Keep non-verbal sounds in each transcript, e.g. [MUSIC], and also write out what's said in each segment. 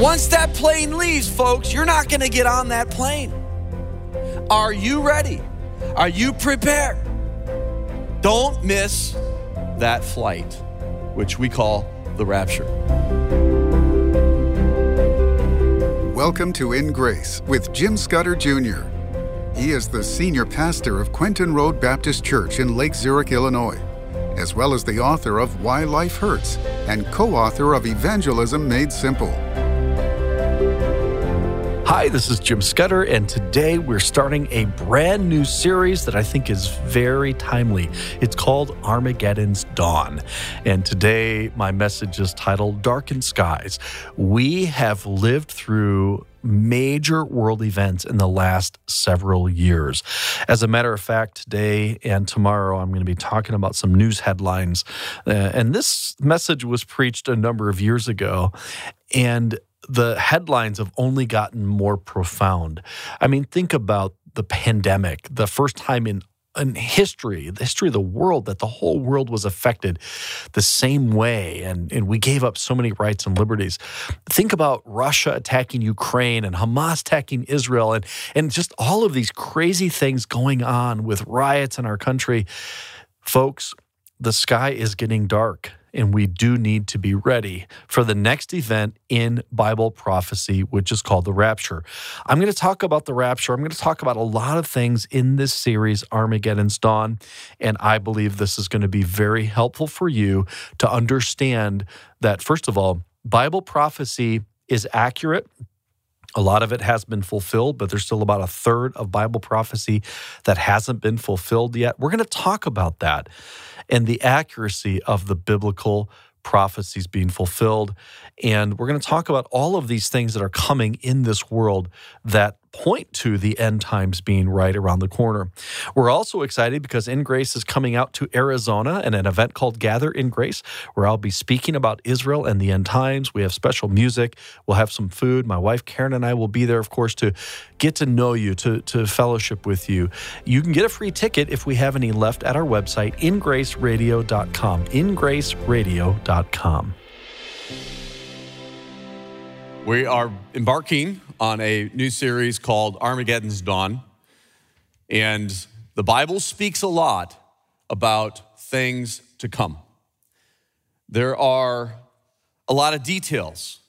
Once that plane leaves, folks, you're not going to get on that plane. Are you ready? Are you prepared? Don't miss that flight, which we call the rapture. Welcome to In Grace with Jim Scudder Jr. He is the senior pastor of Quentin Road Baptist Church in Lake Zurich, Illinois, as well as the author of Why Life Hurts and co author of Evangelism Made Simple. Hi, this is Jim Scudder, and today we're starting a brand new series that I think is very timely. It's called Armageddon's Dawn. And today my message is titled Darkened Skies. We have lived through major world events in the last several years. As a matter of fact, today and tomorrow, I'm going to be talking about some news headlines. Uh, and this message was preached a number of years ago. And the headlines have only gotten more profound. I mean, think about the pandemic, the first time in in history, the history of the world, that the whole world was affected the same way, and, and we gave up so many rights and liberties. Think about Russia attacking Ukraine and Hamas attacking Israel, and, and just all of these crazy things going on with riots in our country. Folks, the sky is getting dark and we do need to be ready for the next event in Bible prophecy, which is called the rapture. I'm going to talk about the rapture. I'm going to talk about a lot of things in this series, Armageddon's Dawn, and I believe this is going to be very helpful for you to understand that, first of all, Bible prophecy is accurate. A lot of it has been fulfilled, but there's still about a third of Bible prophecy that hasn't been fulfilled yet. We're going to talk about that and the accuracy of the biblical prophecies being fulfilled. And we're going to talk about all of these things that are coming in this world that point to the end times being right around the corner. We're also excited because In Grace is coming out to Arizona and an event called Gather in Grace, where I'll be speaking about Israel and the end times. We have special music, we'll have some food. My wife Karen and I will be there, of course, to get to know you, to, to fellowship with you. You can get a free ticket if we have any left at our website, ingraceradio.com. Ingraceradio.com. We are embarking on a new series called Armageddon's Dawn. And the Bible speaks a lot about things to come. There are a lot of details,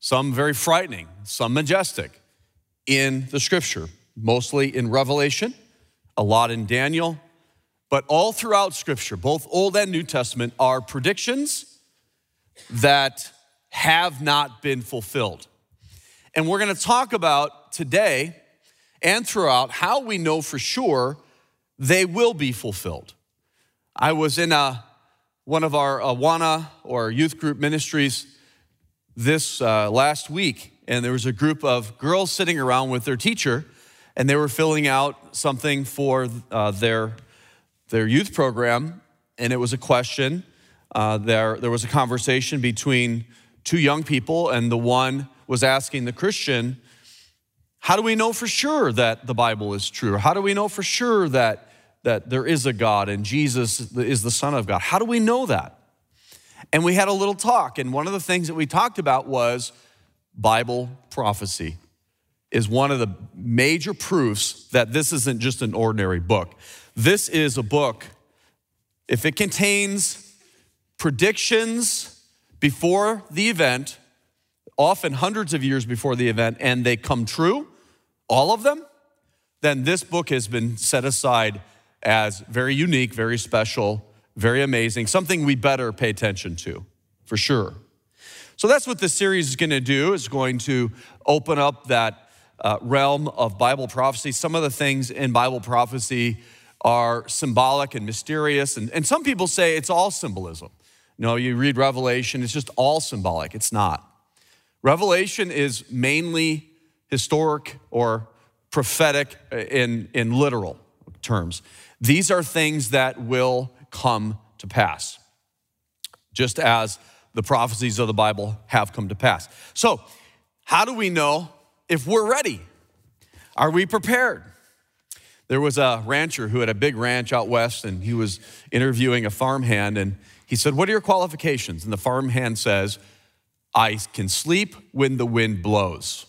some very frightening, some majestic in the scripture, mostly in Revelation, a lot in Daniel, but all throughout scripture, both Old and New Testament, are predictions that have not been fulfilled. And we're going to talk about today and throughout how we know for sure they will be fulfilled. I was in a, one of our Awana or youth group ministries this uh, last week, and there was a group of girls sitting around with their teacher, and they were filling out something for uh, their, their youth program, and it was a question. Uh, there, there was a conversation between two young people, and the one was asking the Christian, how do we know for sure that the Bible is true? How do we know for sure that, that there is a God and Jesus is the Son of God? How do we know that? And we had a little talk, and one of the things that we talked about was Bible prophecy is one of the major proofs that this isn't just an ordinary book. This is a book, if it contains predictions before the event, often hundreds of years before the event, and they come true, all of them, then this book has been set aside as very unique, very special, very amazing, something we better pay attention to, for sure. So that's what this series is going to do. It's going to open up that uh, realm of Bible prophecy. Some of the things in Bible prophecy are symbolic and mysterious, and, and some people say it's all symbolism. No, you read Revelation, it's just all symbolic. It's not. Revelation is mainly historic or prophetic uh, in, in literal terms. These are things that will come to pass, just as the prophecies of the Bible have come to pass. So, how do we know if we're ready? Are we prepared? There was a rancher who had a big ranch out west, and he was interviewing a farmhand, and he said, What are your qualifications? And the farmhand says, I can sleep when the wind blows.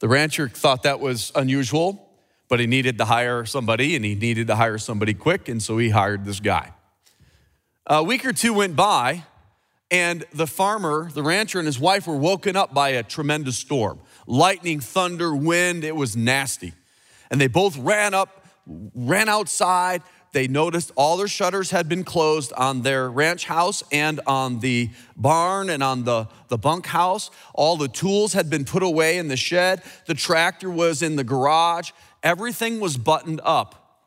The rancher thought that was unusual, but he needed to hire somebody and he needed to hire somebody quick, and so he hired this guy. A week or two went by, and the farmer, the rancher, and his wife were woken up by a tremendous storm lightning, thunder, wind. It was nasty. And they both ran up, ran outside, they noticed all their shutters had been closed on their ranch house and on the barn and on the, the bunkhouse. All the tools had been put away in the shed. The tractor was in the garage. Everything was buttoned up.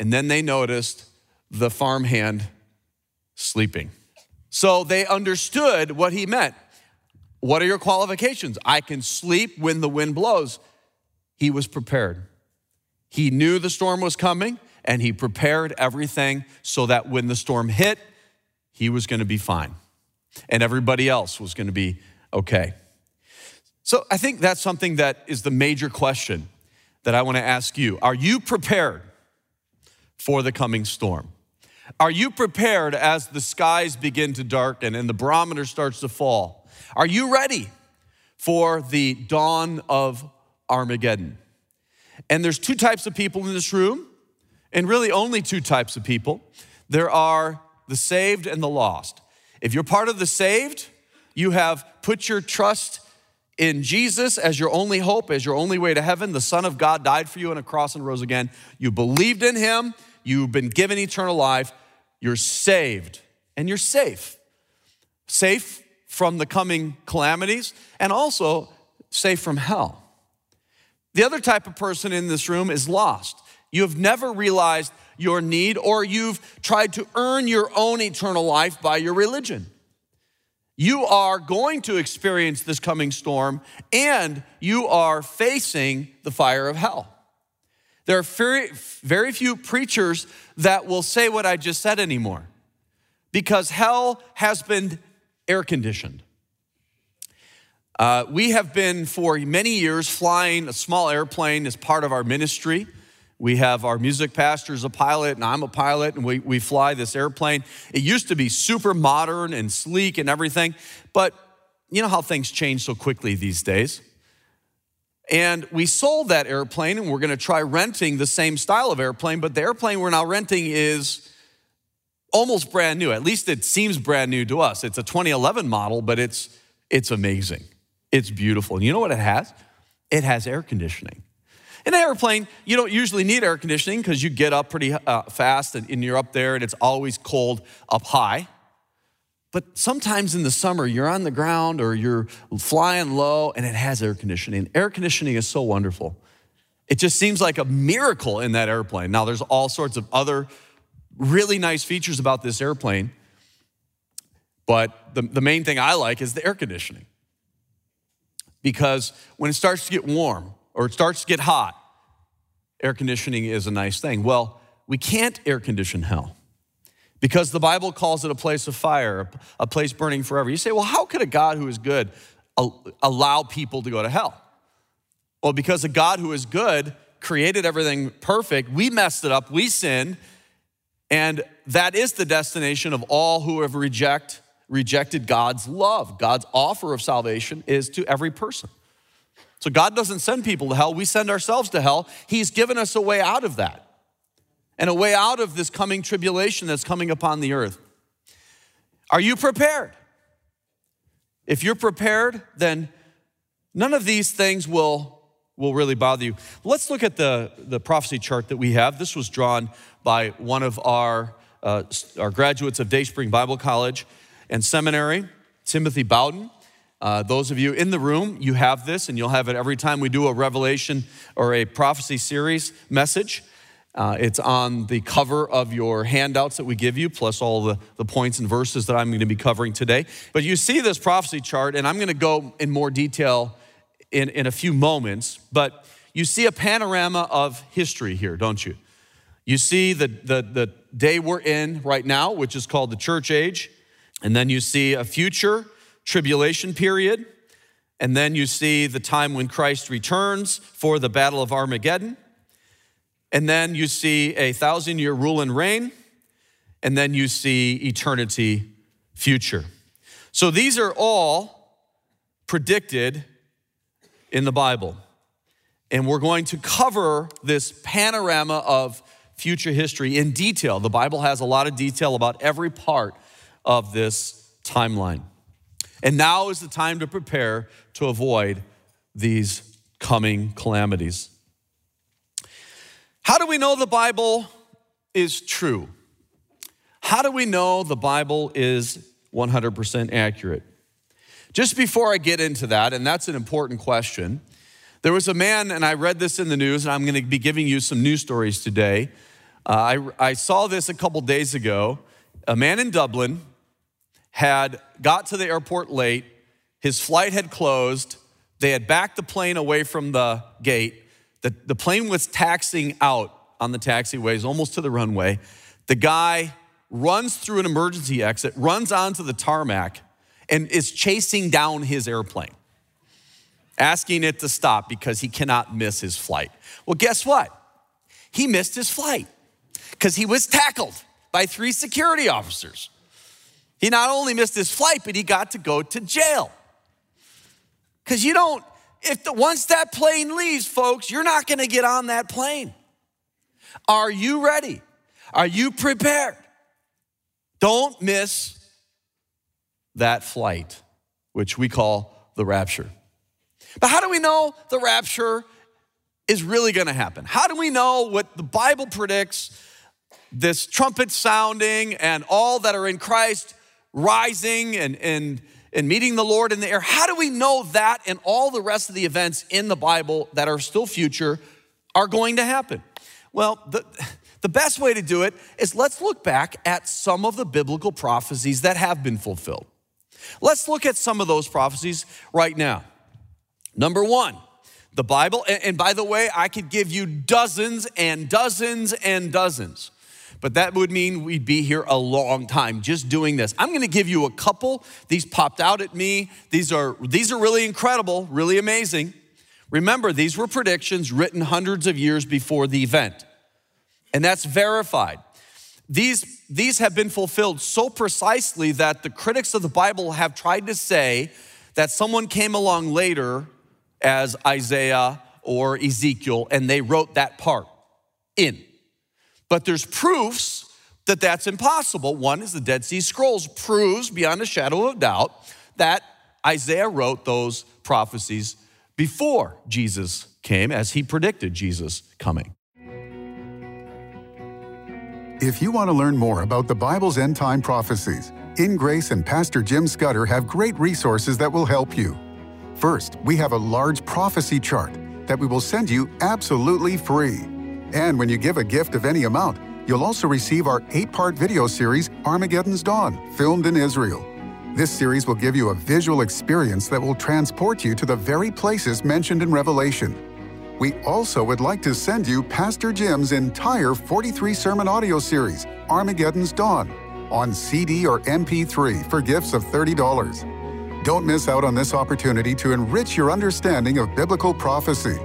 And then they noticed the farmhand sleeping. So they understood what he meant. What are your qualifications? I can sleep when the wind blows. He was prepared. He knew the storm was coming and he prepared everything so that when the storm hit, he was going to be fine and everybody else was going to be okay. So I think that's something that is the major question that I want to ask you. Are you prepared for the coming storm? Are you prepared as the skies begin to darken and the barometer starts to fall? Are you ready for the dawn of Armageddon? And there's two types of people in this room and really only two types of people there are the saved and the lost. If you're part of the saved, you have put your trust in Jesus as your only hope, as your only way to heaven. The Son of God died for you on a cross and rose again. You believed in him, you've been given eternal life, you're saved, and you're safe. Safe from the coming calamities, and also safe from hell. The other type of person in this room is lost. You have never realized your need, or you've tried to earn your own eternal life by your religion. You are going to experience this coming storm, and you are facing the fire of hell. There are very, very few preachers that will say what I just said anymore because hell has been air conditioned. Uh, we have been for many years flying a small airplane as part of our ministry. We have our music pastor as a pilot, and I'm a pilot, and we, we fly this airplane. It used to be super modern and sleek and everything, but you know how things change so quickly these days. And we sold that airplane, and we're gonna try renting the same style of airplane, but the airplane we're now renting is almost brand new. At least it seems brand new to us. It's a 2011 model, but it's, it's amazing. It's beautiful. And you know what it has? It has air conditioning. In an airplane, you don't usually need air conditioning because you get up pretty uh, fast and, and you're up there and it's always cold up high. But sometimes in the summer, you're on the ground or you're flying low and it has air conditioning. Air conditioning is so wonderful. It just seems like a miracle in that airplane. Now, there's all sorts of other really nice features about this airplane, but the, the main thing I like is the air conditioning. Because when it starts to get warm, or it starts to get hot, air conditioning is a nice thing. Well, we can't air condition hell because the Bible calls it a place of fire, a place burning forever. You say, well, how could a God who is good allow people to go to hell? Well, because a God who is good created everything perfect, we messed it up, we sinned, and that is the destination of all who have reject, rejected God's love. God's offer of salvation is to every person. So God doesn't send people to hell, we send ourselves to hell. He's given us a way out of that and a way out of this coming tribulation that's coming upon the earth. Are you prepared? If you're prepared, then none of these things will, will really bother you. Let's look at the, the prophecy chart that we have. This was drawn by one of our, uh, our graduates of Dayspring Bible College and Seminary, Timothy Bowden. Uh, those of you in the room, you have this, and you'll have it every time we do a revelation or a prophecy series message. Uh, it's on the cover of your handouts that we give you, plus all the, the points and verses that I'm going to be covering today. But you see this prophecy chart, and I'm going to go in more detail in, in a few moments. But you see a panorama of history here, don't you? You see the, the, the day we're in right now, which is called the church age. And then you see a future tribulation period. And then you see the time when Christ returns for the Battle of Armageddon. And then you see a thousand year rule and reign. And then you see eternity future. So these are all predicted in the Bible. And we're going to cover this panorama of future history in detail. The Bible has a lot of detail about every part of this timeline. And now is the time to prepare to avoid these coming calamities. How do we know the Bible is true? How do we know the Bible is 100% accurate? Just before I get into that, and that's an important question, there was a man, and I read this in the news, and I'm going to be giving you some news stories today. Uh, I, I saw this a couple days ago. A man in Dublin had got to the airport late, his flight had closed, they had backed the plane away from the gate. The, the plane was taxiing out on the taxiways, almost to the runway. The guy runs through an emergency exit, runs onto the tarmac, and is chasing down his airplane, asking it to stop because he cannot miss his flight. Well, guess what? He missed his flight because he was tackled by three security officers. He not only missed his flight, but he got to go to jail. Because you don't, if the, once that plane leaves, folks, you're not gonna get on that plane. Are you ready? Are you prepared? Don't miss that flight, which we call the rapture. But how do we know the rapture is really gonna happen? How do we know what the Bible predicts, this trumpet sounding and all that are in Christ rising and, and, and meeting the Lord in the air? How do we know that and all the rest of the events in the Bible that are still future are going to happen? Well, the, the best way to do it is let's look back at some of the biblical prophecies that have been fulfilled. Let's look at some of those prophecies right now. Number one, the Bible, and, by the way, I could give you dozens and dozens and dozens, but that would mean we'd be here a long time just doing this. I'm gonna give you a couple. These popped out at me. These are, these are really incredible, really amazing. Remember, these were predictions written hundreds of years before the event, and that's verified. These, these have been fulfilled so precisely that the critics of the Bible have tried to say that someone came along later as Isaiah or Ezekiel and they wrote that part in. But there's proofs that that's impossible. One is the Dead Sea Scrolls proves beyond a shadow of doubt that Isaiah wrote those prophecies before Jesus came, as he predicted Jesus coming. If you want to learn more about the Bible's end time prophecies, In Grace and Pastor Jim Scudder have great resources that will help you. First, we have a large prophecy chart that we will send you absolutely free. And when you give a gift of any amount, you'll also receive our eight part video series, Armageddon's Dawn, filmed in Israel. This series will give you a visual experience that will transport you to the very places mentioned in Revelation. We also would like to send you Pastor Jim's entire 43 sermon audio series, Armageddon's Dawn, on CD or MP3 for gifts of $30. Don't miss out on this opportunity to enrich your understanding of biblical prophecy.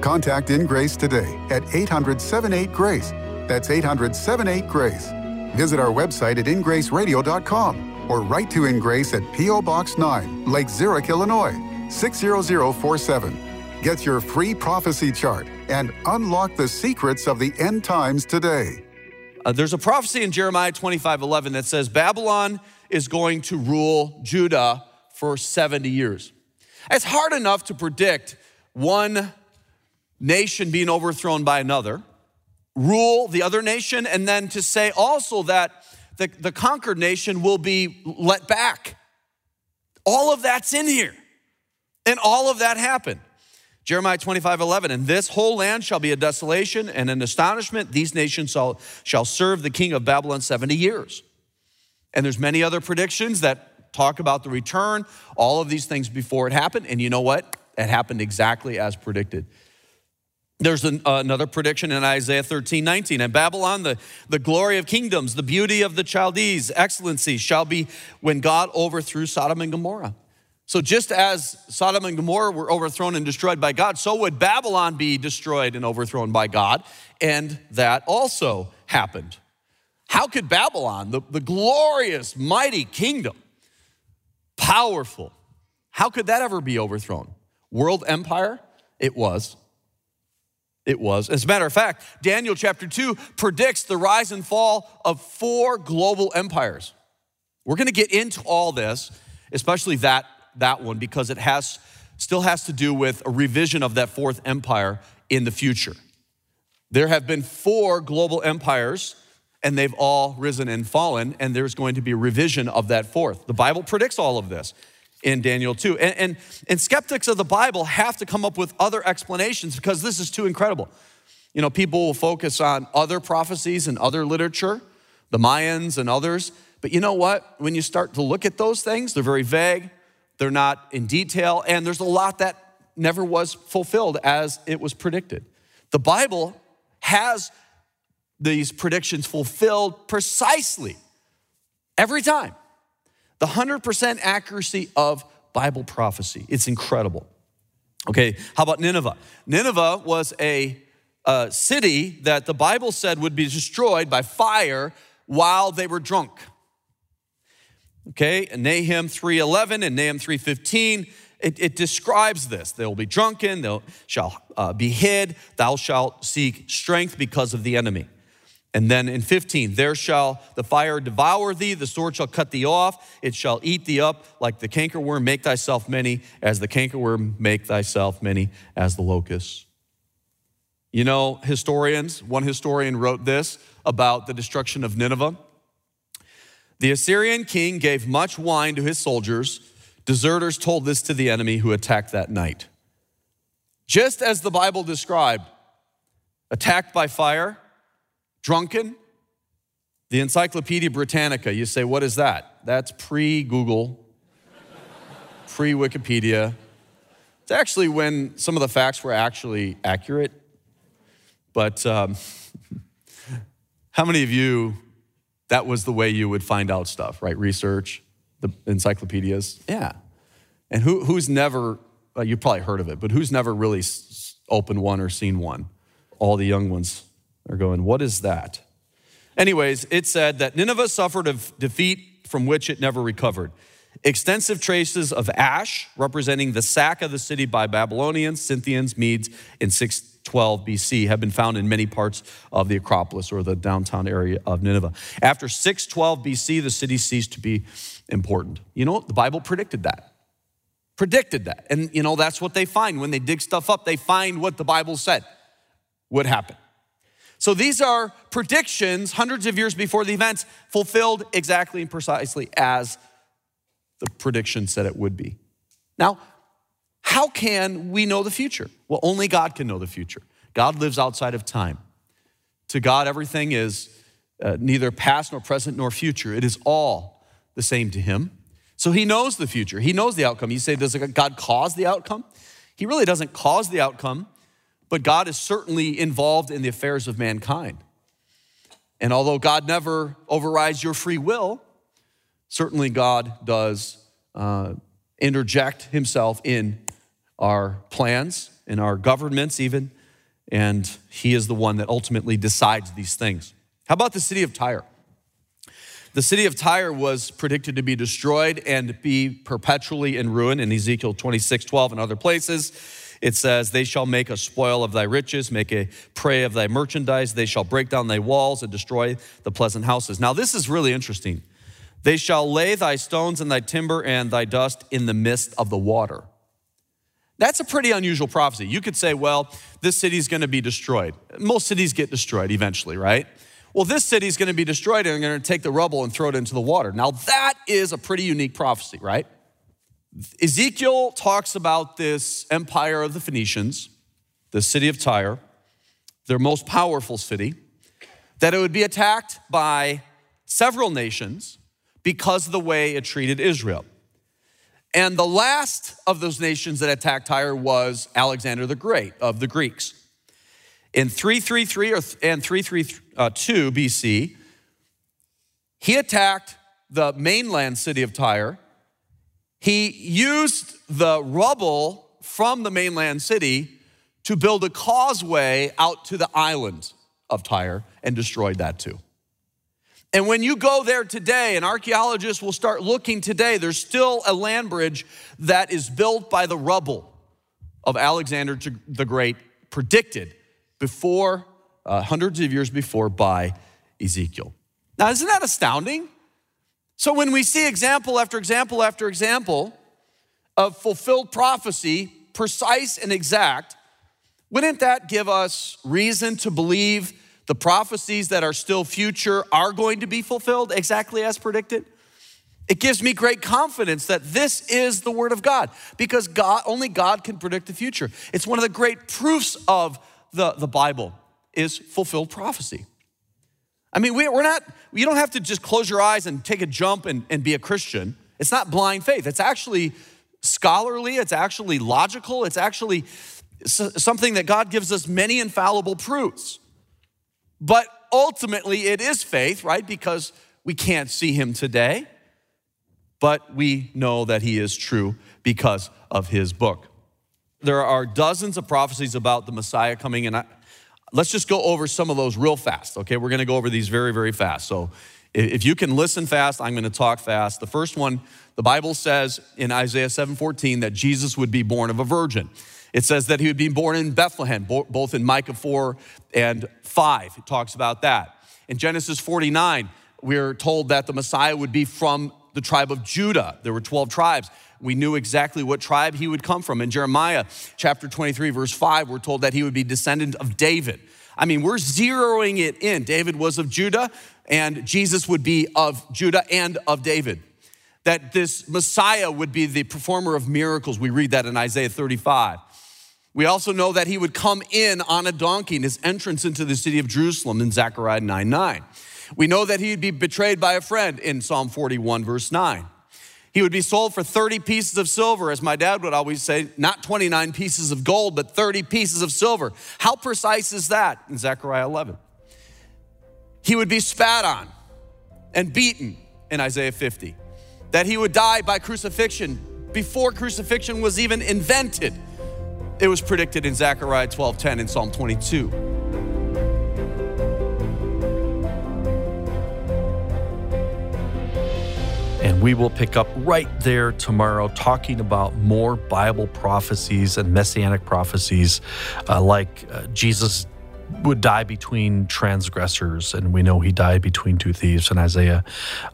Contact In Grace today at 800 78 Grace. That's 800 78 Grace. Visit our website at ingraceradio.com or write to In Grace at P.O. Box 9, Lake Zurich, Illinois 60047. Get your free prophecy chart and unlock the secrets of the end times today. Uh, there's a prophecy in Jeremiah 25 11 that says Babylon is going to rule Judah for 70 years. It's hard enough to predict one nation being overthrown by another, rule the other nation, and then to say also that the, the conquered nation will be let back. All of that's in here. And all of that happened. Jeremiah 25, 11, and this whole land shall be a desolation and an astonishment. These nations shall, shall serve the king of Babylon 70 years. And there's many other predictions that talk about the return, all of these things before it happened. And you know what? It happened exactly as predicted. There's an, uh, another prediction in Isaiah 13, 19. And Babylon, the, the glory of kingdoms, the beauty of the Chaldees, excellency shall be when God overthrew Sodom and Gomorrah. So, just as Sodom and Gomorrah were overthrown and destroyed by God, so would Babylon be destroyed and overthrown by God. And that also happened. How could Babylon, the, the glorious, mighty kingdom, powerful. How could that ever be overthrown? World empire? It was. It was. As a matter of fact, Daniel chapter 2 predicts the rise and fall of four global empires. We're going to get into all this, especially that, that one, because it has, still has to do with a revision of that fourth empire in the future. There have been four global empires, and they've all risen and fallen, and there's going to be a revision of that fourth. The Bible predicts all of this in Daniel 2. And, and, and skeptics of the Bible have to come up with other explanations because this is too incredible. You know, people will focus on other prophecies and other literature, the Mayans and others. But you know what? When you start to look at those things, they're very vague, they're not in detail, and there's a lot that never was fulfilled as it was predicted. The Bible has these predictions fulfilled precisely every time the 100% accuracy of Bible prophecy. It's incredible. Okay, how about Nineveh? Nineveh was a, a city that the Bible said would be destroyed by fire while they were drunk. Okay, Nahum 3:11 and Nahum 3:15 it, it, describes this. They will be drunken, they shall uh, be hid, thou shalt seek strength because of the enemy. And then in 15, there shall the fire devour thee, the sword shall cut thee off, it shall eat thee up like the cankerworm, make thyself many as the cankerworm, make thyself many as the locust. You know, historians, one historian wrote this about the destruction of Nineveh. The Assyrian king gave much wine to his soldiers. Deserters told this to the enemy who attacked that night. Just as the Bible described, attacked by fire, Drunken? The Encyclopedia Britannica, you say, what is that? That's pre Google, [LAUGHS] pre Wikipedia. It's actually when some of the facts were actually accurate. But um, [LAUGHS] how many of you, that was the way you would find out stuff, right? Research, the encyclopedias? Yeah. And who, who's never, uh, you probably heard of it, but who's never really opened one or seen one? All the young ones they're going, What is that? Anyways, it said that Nineveh suffered a defeat from which it never recovered. Extensive traces of ash, representing the sack of the city by Babylonians, Scythians, Medes in 612 BC, have been found in many parts of the Acropolis or the downtown area of Nineveh. After 612 BC, the city ceased to be important. You know, the Bible predicted that. Predicted that. And, you know, that's what they find. When they dig stuff up, they find what the Bible said would happen. So these are predictions hundreds of years before the events fulfilled exactly and precisely as the prediction said it would be. Now, how can we know the future? Well, only God can know the future. God lives outside of time. To God, everything is uh, neither past nor present nor future. It is all the same to Him. So He knows the future. He knows the outcome. You say, does God cause the outcome? He really doesn't cause the outcome but God is certainly involved in the affairs of mankind. And although God never overrides your free will, certainly God does uh, interject himself in our plans, in our governments, even, and he is the one that ultimately decides these things. How about the city of Tyre? The city of Tyre was predicted to be destroyed and be perpetually in ruin in Ezekiel 26 12 and other places. It says, They shall make a spoil of thy riches, make a prey of thy merchandise. They shall break down thy walls and destroy the pleasant houses. Now, this is really interesting. They shall lay thy stones and thy timber and thy dust in the midst of the water. That's a pretty unusual prophecy. You could say, well, this city is going to be destroyed. Most cities get destroyed eventually, right? Well, this city is going to be destroyed and they're going to take the rubble and throw it into the water. Now, that is a pretty unique prophecy, right? Ezekiel talks about this empire of the Phoenicians, the city of Tyre, their most powerful city, that it would be attacked by several nations because of the way it treated Israel. And the last of those nations that attacked Tyre was Alexander the Great of the Greeks. In 333 and 332 uh, BC, he attacked the mainland city of Tyre he used the rubble from the mainland city to build a causeway out to the island of Tyre and destroyed that too. And when you go there today, and archaeologists will start looking today, there's still a land bridge that is built by the rubble of Alexander the Great, predicted before, uh, hundreds of years before, by Ezekiel. Now, isn't that astounding? So when we see example after example after example of fulfilled prophecy, precise and exact, wouldn't that give us reason to believe the prophecies that are still future are going to be fulfilled exactly as predicted? It gives me great confidence that this is the word of God because God only God can predict the future. It's one of the great proofs of the, the Bible is fulfilled prophecy. I mean, we, are not, you don't have to just close your eyes and take a jump and, and be a Christian. It's not blind faith. It's actually scholarly, it's actually logical, it's actually something that God gives us many infallible proofs. But ultimately, it is faith, right? Because we can't see him today, but we know that he is true because of his book. There are dozens of prophecies about the Messiah coming, and I, let's just go over some of those real fast, okay? We're gonna go over these very, very fast. So if you can listen fast, I'm gonna talk fast. The first one, the Bible says in Isaiah 7:14 that Jesus would be born of a virgin. It says that he would be born in Bethlehem, both in Micah 4 and 5. It talks about that. In Genesis 49, we're told that the Messiah would be from the tribe of Judah. There were 12 tribes. We knew exactly what tribe he would come from. In Jeremiah chapter 23, verse 5, we're told that he would be descendant of David. I mean, we're zeroing it in. David was of Judah, and Jesus would be of Judah and of David. That this Messiah would be the performer of miracles. We read that in Isaiah 35. We also know that he would come in on a donkey in his entrance into the city of Jerusalem in Zechariah 9 9. We know that he'd be betrayed by a friend in Psalm 41, verse 9. He would be sold for 30 pieces of silver, as my dad would always say, not 29 pieces of gold, but 30 pieces of silver. How precise is that in Zechariah 11? He would be spat on and beaten in Isaiah 50. That he would die by crucifixion before crucifixion was even invented it was predicted in Zechariah 12:10 and Psalm 22. We will pick up right there tomorrow talking about more Bible prophecies and messianic prophecies, uh, like uh, Jesus would die between transgressors, and we know he died between two thieves in Isaiah.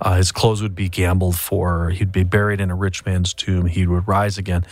Uh, his clothes would be gambled for. He'd be buried in a rich man's tomb. He would rise again.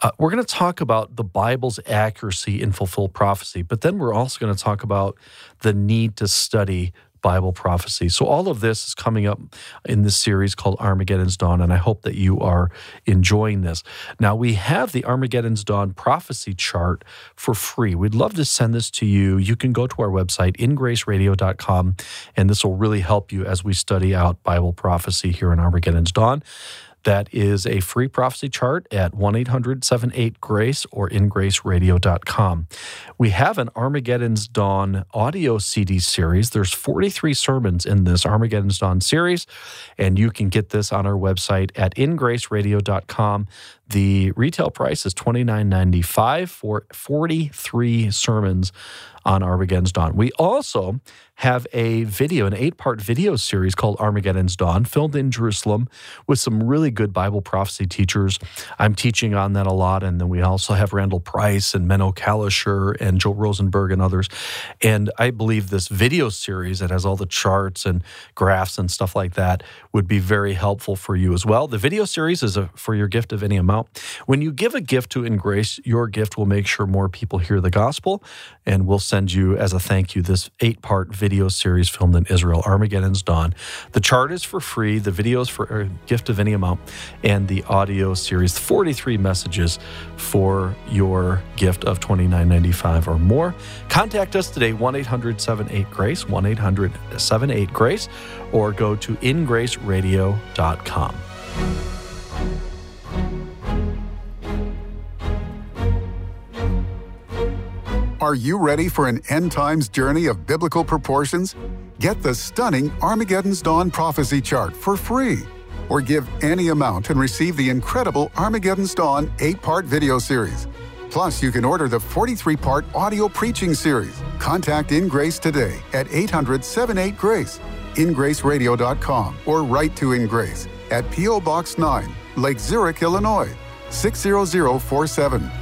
Uh, we're going to talk about the Bible's accuracy in fulfilled prophecy, but then we're also going to talk about the need to study Bible prophecy. So, all of this is coming up in this series called Armageddon's Dawn, and I hope that you are enjoying this. Now, we have the Armageddon's Dawn prophecy chart for free. We'd love to send this to you. You can go to our website, ingraceradio.com, and this will really help you as we study out Bible prophecy here in Armageddon's Dawn. That is a free prophecy chart at 1 800 78 Grace or ingraceradio.com. We have an Armageddon's Dawn audio CD series. There's 43 sermons in this Armageddon's Dawn series, and you can get this on our website at ingraceradio.com. The retail price is $29.95 for 43 sermons on Armageddon's Dawn. We also have a video, an eight part video series called Armageddon's Dawn, filmed in Jerusalem with some really good Bible prophecy teachers. I'm teaching on that a lot. And then we also have Randall Price and Menno Kalisher and Joel Rosenberg and others. And I believe this video series that has all the charts and graphs and stuff like that would be very helpful for you as well. The video series is a, for your gift of any amount. When you give a gift to Ingrace, your gift will make sure more people hear the gospel. And we'll send you, as a thank you, this eight part video series filmed in Israel, Armageddon's Dawn. The chart is for free, the video is for a gift of any amount, and the audio series, 43 messages for your gift of $29.95 or more. Contact us today, 1 800 78 Grace, 1 800 78 Grace, or go to ingraceradio.com. Are you ready for an end times journey of biblical proportions? Get the stunning Armageddon's Dawn prophecy chart for free. Or give any amount and receive the incredible Armageddon's Dawn 8 part video series. Plus, you can order the 43 part audio preaching series. Contact In Grace today at 800 78 Grace ingraceradio.com or write to In Grace at P.O. Box 9, Lake Zurich, Illinois 60047.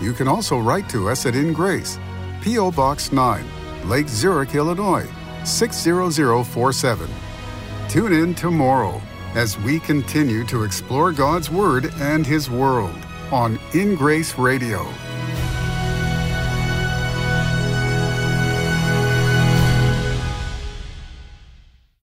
You can also write to us at In Grace, P.O. Box 9, Lake Zurich, Illinois 60047. Tune in tomorrow as we continue to explore God's Word and His world on In Grace Radio.